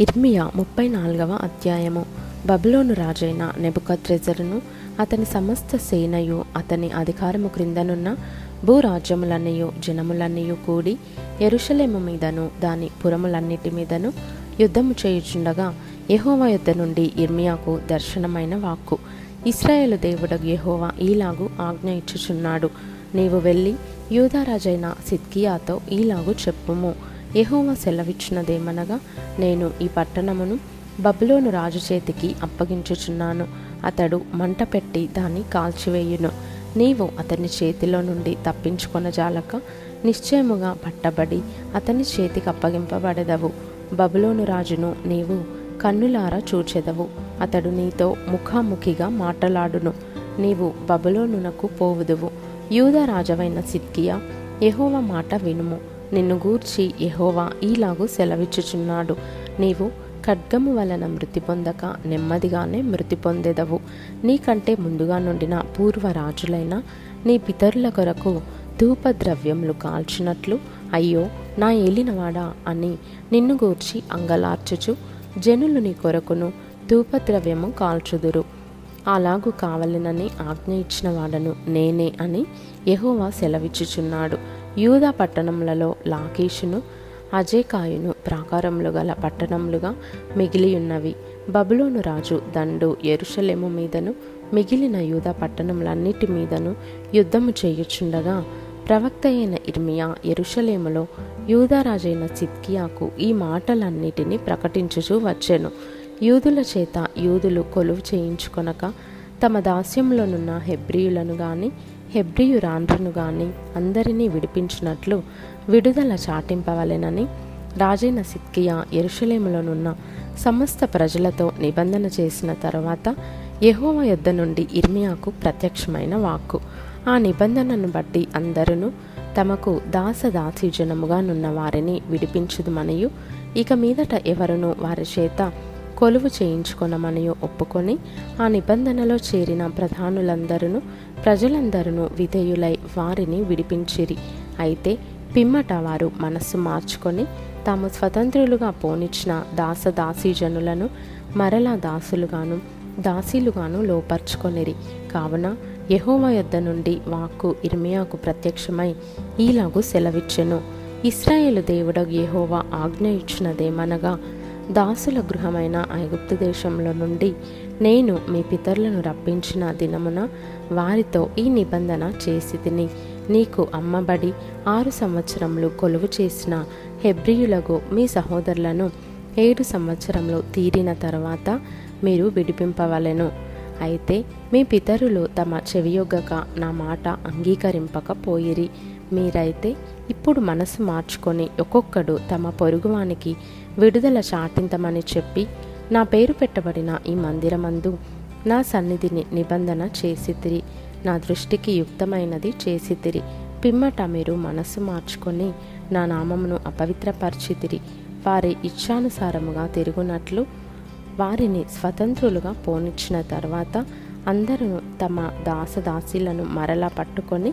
ఇర్మియా ముప్పై నాలుగవ అధ్యాయము. బబులోను రాజైన నెబుకద్రెజరును అతని సమస్త సేనయు అతని అధికారము క్రిందనున్న భూరాజ్యములన్నయు జనములన్నయు కూడి ఎరుషలేము మీదను దాని పురములన్నిటి మీదను యుద్ధము చేయుచుండగా యహోవా యుద్ధ నుండి ఇర్మియాకు దర్శనమైన వాక్కు. ఇస్రాయేలు దేవుడగు యెహోవా ఈలాగు ఆజ్ఞ ఇచ్చుచున్నాడు. నీవు వెళ్ళి యూదారాజైన సిద్కియాతో ఈలాగు చెప్పుము. యెహోవా సెలవిచ్చినదేమనగా నేను ఈ పట్టణమును బబులోను రాజు చేతికి అప్పగించుచున్నాను. అతడు మంట పెట్టి దాన్ని కాల్చివేయును. నీవు అతని చేతిలో నుండి తప్పించుకొనజాలక నిశ్చయముగా పట్టబడి అతని చేతికి అప్పగింపబడెదవు. బబులోను రాజును నీవు కన్నులారా చూచెదవు. అతడు నీతో ముఖాముఖిగా మాట్లాడును. నీవు బబులోనునకు పోవుదువు. యూదా రాజవైన సిద్కియా యహోవ మాట వినుము. నిన్ను గూర్చి యహోవా ఈలాగు సెలవిచ్చుచున్నాడు. నీవు ఖడ్గము వలన మృతి పొందక నెమ్మదిగానే మృతి పొందెదవు. నీకంటే ముందుగా నుండిన పూర్వ రాజులైన నీ పితరుల కొరకు ధూపద్రవ్యములు కాల్చినట్లు అయ్యో నా ఏలినవాడా అని నిన్ను గూర్చి అంగలార్చుచు జనులు నీ కొరకును ధూపద్రవ్యము కాల్చుదురు. అలాగు కావలెనని ఆజ్ఞ ఇచ్చిన వాడను నేనే అని యహోవా సెలవిచ్చుచున్నాడు. యూదా పట్టణములలో లాకేషును అజేకాయును ప్రాకారములు గల పట్టణములుగా మిగిలియున్నవి. బబులోను రాజు దండు ఎరుషలేము మీదను మిగిలిన యూదా పట్టణములన్నిటి మీదను యుద్ధము చేయుచుండగా ప్రవక్త అయిన ఇర్మియా ఎరుషలేములో యూదారాజైన సిద్కియాకు ఈ మాటలన్నిటినీ ప్రకటించుచూ వచ్చెను. యూదుల చేత యూదులు కొలువు చేయించుకొనక తమ దాస్యంలోనున్న హెబ్రియులను గాని హెబ్రియురాండ్రును గాని అందరినీ విడిపించినట్లు విడుదల చాటింపవలెనని రాజైన సిద్కియా ఎరుషలేములోనున్న సమస్త ప్రజలతో నిబంధన చేసిన తర్వాత యహోవ యొద్ద నుండి ఇర్మియాకు ప్రత్యక్షమైన వాక్కు. ఆ నిబంధనను బట్టి అందరూ తమకు దాసదాసీజనముగా నున్న వారిని విడిపించుదుమనియు. ఇక మీదట ఎవరునూ వారి చేత కొలువు చేయించుకొనమని ఒప్పుకొని ఆ నిబంధనలో చేరిన ప్రధానులందరూ ప్రజలందరూ విధేయులై వారిని విడిపించిరి. అయితే పిమ్మట వారు మనస్సు మార్చుకొని తాము స్వతంత్రులుగా పోనిచ్చిన దాసదాసీజనులను మరలా దాసులుగాను దాసీలుగాను లోపర్చుకొనిరి. కావున యెహోవా యొద్ద నుండి వాక్కు ఇర్మియాకు ప్రత్యక్షమై ఈలాగు సెలవిచ్చెను. ఇస్రాయేలు దేవుడ యహోవా ఆజ్ఞ ఇచ్చినదేమనగా దాసుల గృహమైన ఐగుప్తు దేశంలో నుండి నేను మీ పితరులను రప్పించిన దినమున వారితో ఈ నిబంధన చేసి తిని నీకు అమ్మబడి ఆరు సంవత్సరములు కొలువు చేసిన హెబ్రియులకు మీ సహోదరులను ఏడు సంవత్సరంలో తీరిన తర్వాత మీరు విడిపింపవలెను. అయితే మీ పితరులు తమ చెవియొగ్గక నా మాట అంగీకరింపకపోయిరి. మీరైతే ఇప్పుడు మనసు మార్చుకొని ఒక్కొక్కడు తమ పొరుగువానికి విడుదల చాటింతమని చెప్పి నా పేరు పెట్టబడిన ఈ మందిరమందు నా సన్నిధిని నిబంధన చేసితిరి. నా దృష్టికి యుక్తమైనది చేసితిరి. పిమ్మట మీరు మనస్సు మార్చుకొని నా నామమును అపవిత్రపరిచితిరి. వారి ఇచ్ఛానుసారముగా తిరుగునట్లు వారిని స్వతంత్రులుగా పోనిచ్చిన తర్వాత అందరూ తమ దాసదాసీలను మరలా పట్టుకొని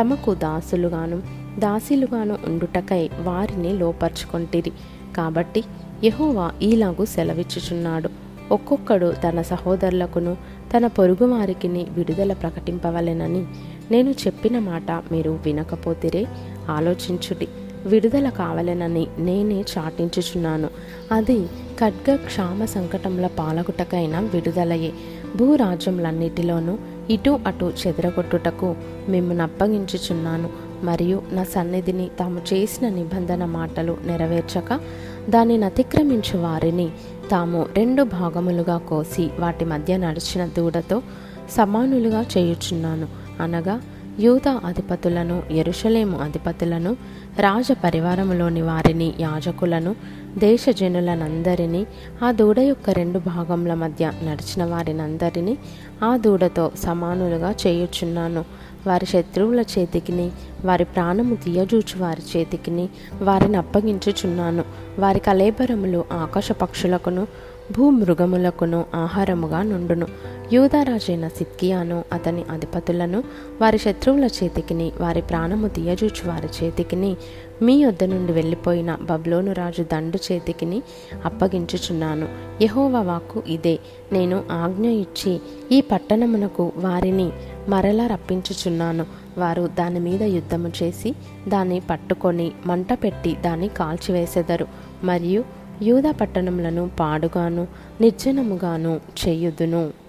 తమకు దాసులుగాను దాసీలుగాను ఉండుటకై వారిని లోపర్చుకొంటిరి. కాబట్టి యహోవా ఈలాగు సెలవిచ్చుచున్నాడు. ఒక్కొక్కడు తన సహోదరులకును తన పొరుగువారికిని విడుదల ప్రకటింపవలెనని నేను చెప్పిన మాట మీరు వినకపోతేరే ఆలోచించుటి విడుదల కావలెనని నేనే చాటించుచున్నాను. అది ఖడ్గ క్షామ సంకటముల పాలగుటకైన విడుదలయే. భూరాజ్యములన్నిటిలోనూ ఇటు అటు చెదరగొట్టుటకు మిమ్మల్ని అప్పగించుచున్నాను. మరియు నా సన్నిధిని తాము చేసిన నిబంధన మాటలు నెరవేర్చక దానిని అతిక్రమించు వారిని తాము రెండు భాగములుగా కోసి వాటి మధ్య నడిచిన దూడతో సమానులుగా చేయుచున్నాను. అనగా యూదా అధిపతులను ఎరుషలేము అధిపతులను రాజ పరివారములోని వారిని యాజకులను దేశజనులనందరినీ ఆ దూడ యొక్క రెండు భాగముల మధ్య నడిచిన వారినందరినీ ఆ దూడతో సమానులుగా చేయుచున్నాను. వారి శత్రువుల చేతికిని వారి ప్రాణము తీయజూచు వారి చేతికిని వారిని అప్పగించుచున్నాను. వారి కలేబరములు ఆకాశ పక్షులకును భూమృగములకును ఆహారముగా నుండును. యూదారాజైన సిద్కియాను అతని అధిపతులను వారి శత్రువుల చేతికిని వారి ప్రాణము తీయజూచు వారి చేతికిని మీ యొద్ద నుండి వెళ్ళిపోయిన బబ్లోను రాజు దండు చేతికిని అప్పగించుచున్నాను. యహోవా వాక్కు ఇదే నేను ఆజ్ఞ ఇచ్చి ఈ పట్టణమునకు వారిని మరలా రప్పించుచున్నాను. వారు దాని మీద యుద్ధము చేసి దాన్ని పట్టుకొని మంట పెట్టి దాన్ని కాల్చివేసెదరు. మరియు యూదా పట్టణములను పాడుగాను నిర్జనముగాను చేయుదును.